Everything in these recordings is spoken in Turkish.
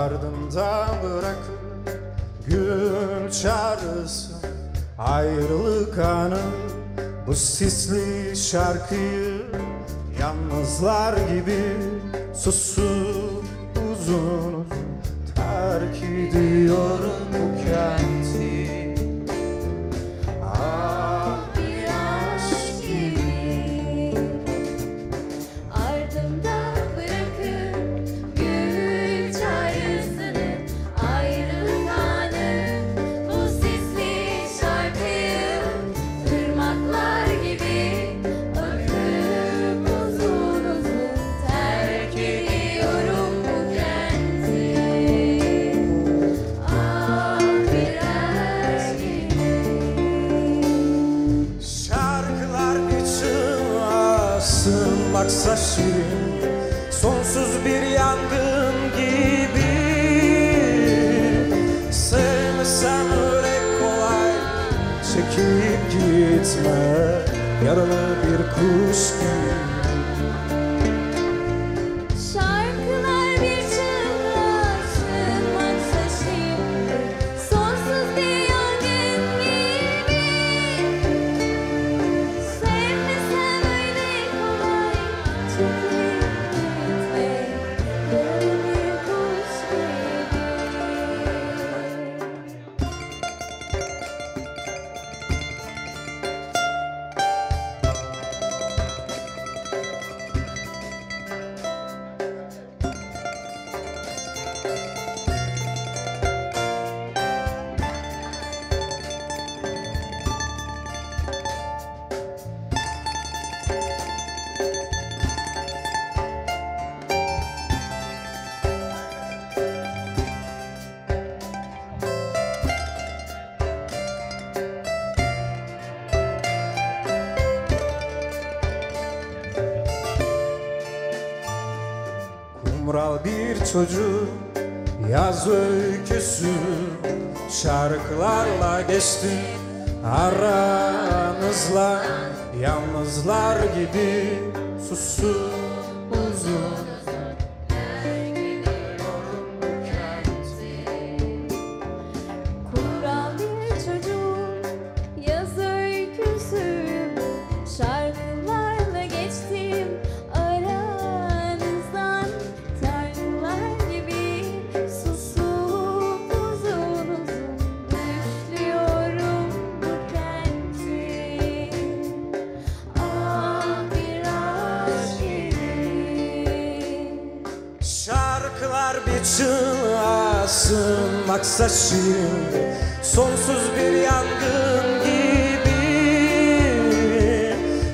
Ardında bırakır gül çağrısı Ayrılık anı. Bu sisli şarkıyı Yalnızlar gibi susup uzun Terk ediyorum asılmaksa şirin Sonsuz bir yangın gibi. Sevmesem öyle kolay Çekip gitme Yaralı bir kuş gibi Kumral bir çocuk yaz öyküsü Şarkılarla geçti. Aranızla Yalnızlar gibi susup Çığlığa sığınmaksa şimdi Sonsuz bir yangın gibi.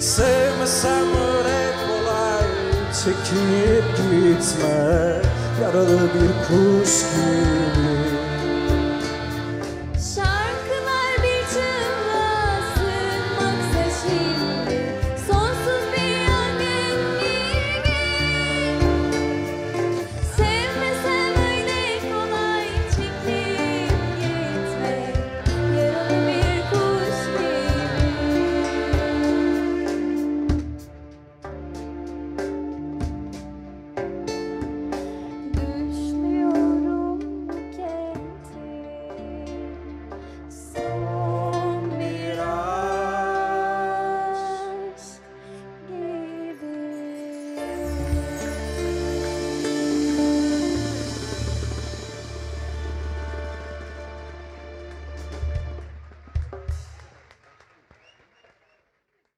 Sevmesem öyle kolay Çekip gitme Yaralı bir kuş gibi